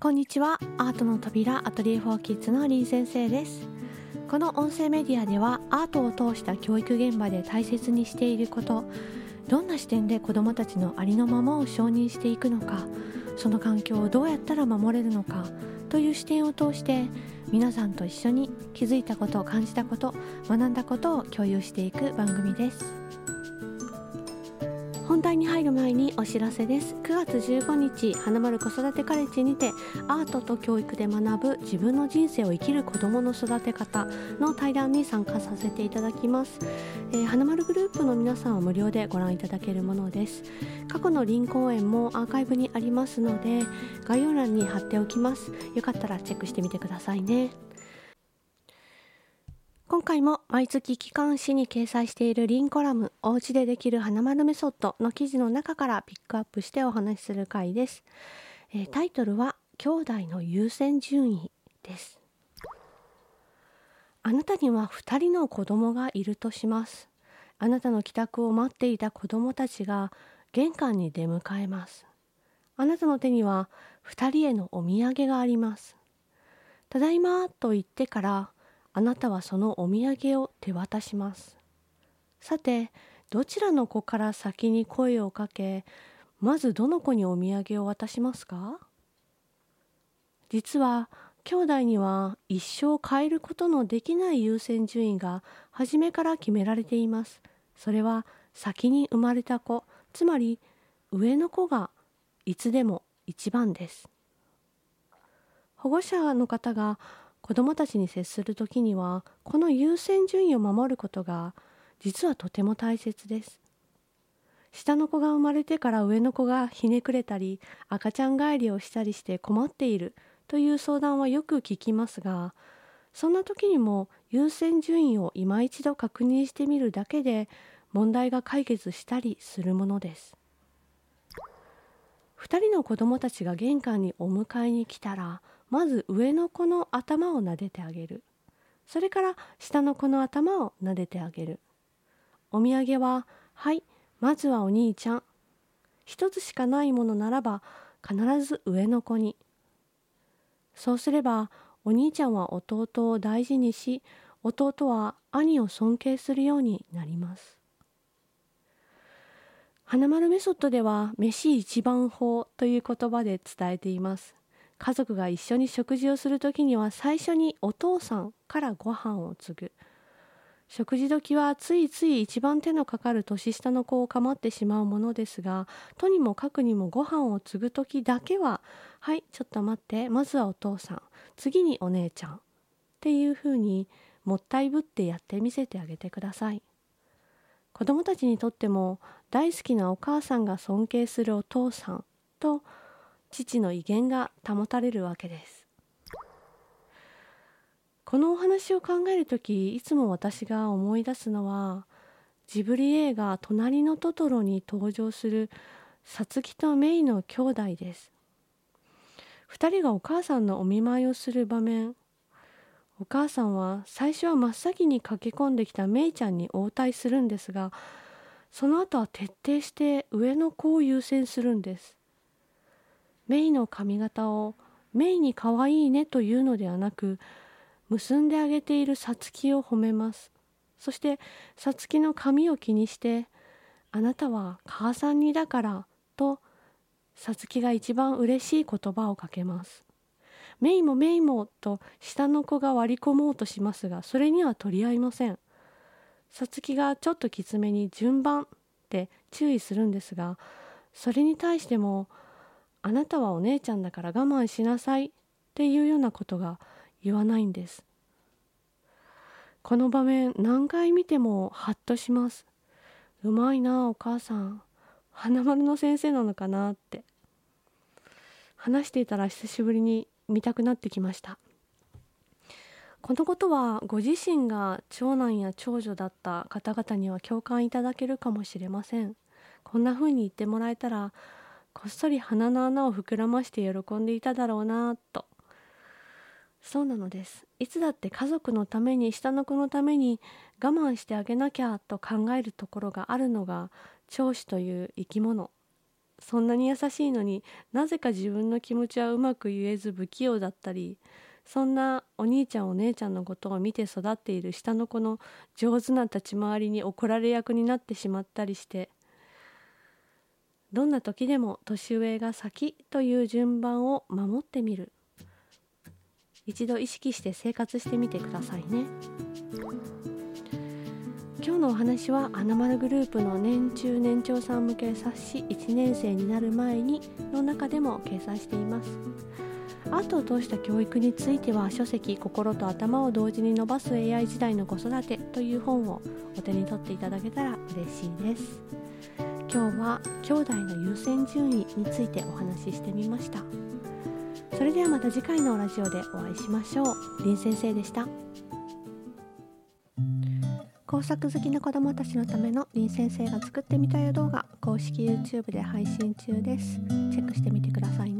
こんにちは。アートの扉アトリエフォーキッズのリン先生です。この音声メディアではアートを通した教育現場で大切にしていることどんな視点で子どもたちのありのままを承認していくのかその環境をどうやったら守れるのかという視点を通して皆さんと一緒に気づいたことを感じたこと学んだことを共有していく番組です。本題に入る前にお知らせです。9月15日花丸子育てカレッジにてアートと教育で学ぶ自分の人生を生きる子どもの育て方の対談に参加させていただきます、えー、花丸グループの皆さんは無料でご覧いただけるものです。過去の林公演もアーカイブにありますので概要欄に貼っておきます。よかったらチェックしてみてくださいね。今回も毎月機関誌に掲載しているリンコラムおうちでできる花丸メソッドの記事の中からピックアップしてお話しする回です、えー、タイトルは兄弟の優先順位です。あなたには2人の子供がいるとします。あなたの帰宅を待っていた子供たちが玄関に出迎えます。あなたの手には2人へのお土産があります。ただいまと言ってからあなたはそのお土産を手渡します。さてどちらの子から先に声をかけまずどの子にお土産を渡しますか？実は兄弟には一生変えることのできない優先順位が初めから決められています。それは先に生まれた子つまり上の子がいつでも一番です。保護者の方が子どもたちに接する時にはこの優先順位を守ることが実はとても大切です。下の子が生まれてから上の子がひねくれたり赤ちゃん帰りをしたりして困っているという相談はよく聞きますがそんな時にも優先順位を今一度確認してみるだけで問題が解決したりするものです。2人の子どもたちが玄関にお迎えに来たらまず上の子の頭を撫でてあげる。それから下の子の頭を撫でてあげる。お土産ははいまずはお兄ちゃん。一つしかないものならば必ず上の子に。そうすればお兄ちゃんは弟を大事にし弟は兄を尊敬するようになります。花丸メソッドでは飯一番法という言葉で伝えています。家族が一緒に食事をする時には最初にお父さんからご飯を継ぐ。食事時はついつい一番手のかかる年下の子を構ってしまうものですがとにもかくにもご飯を継ぐ時だけは「はいちょっと待ってまずはお父さん。次にお姉ちゃん」っていうふうにもったいぶってやってみせてあげてください。子供たちにとっても大好きなお母さんが尊敬するお父さんと父の威厳が保たれるわけです。このお話を考える時いつも私が思い出すのはジブリ映画「隣のトトロ」に登場するさつきとメイの兄弟です。2人がお母さんのお見舞いをする場面お母さんは最初は真っ先に駆け込んできたメイちゃんに応対するんですがその後は徹底して上の子を優先するんです。メイの髪型をメイに可愛いねというのではなく結んであげているさつきを褒めます。そしてさつきの髪を気にしてあなたは母さんにだからとさつきが一番嬉しい言葉をかけます。メイもメイもと下の子が割り込もうとしますがそれには取り合いません。さつきがちょっときつめに順番って注意するんですがそれに対してもあなたはお姉ちゃんだから我慢しなさいっていうようなことが言わないんです。この場面何回見てもハッとしますうまいなお母さん。花丸の先生なのかなって。話していたら久しぶりに見たくなってきました。このことはご自身が長男や長女だった方々には共感いただけるかもしれません。こんな風に言ってもらえたらこっそり鼻の穴を膨らまして喜んでいただろうなと。そうなのです。いつだって家族のために下の子のために我慢してあげなきゃと考えるところがあるのが長子という生き物。そんなに優しいのになぜか自分の気持ちはうまく言えず不器用だったりそんなお兄ちゃんお姉ちゃんのことを見て育っている下の子の上手な立ち回りに怒られ役になってしまったりしてどんな時でも年上が先という順番を守ってみる。一度意識して生活してみてくださいね。今日のお話はアナマルグループの年中年長さん向け冊子1年生になる前にの中でも掲載しています。アートを通した教育については書籍「心と頭を同時に伸ばす AI 時代の子育て」という本をお手に取っていただけたら嬉しいです。今日は兄弟の優先順位についてお話ししてみました。それではまた次回のラジオでお会いしましょう。林先生でした。工作好きな子どもたちのための林先生が作ってみたよ動画公式 YouTube で配信中です。チェックしてみてください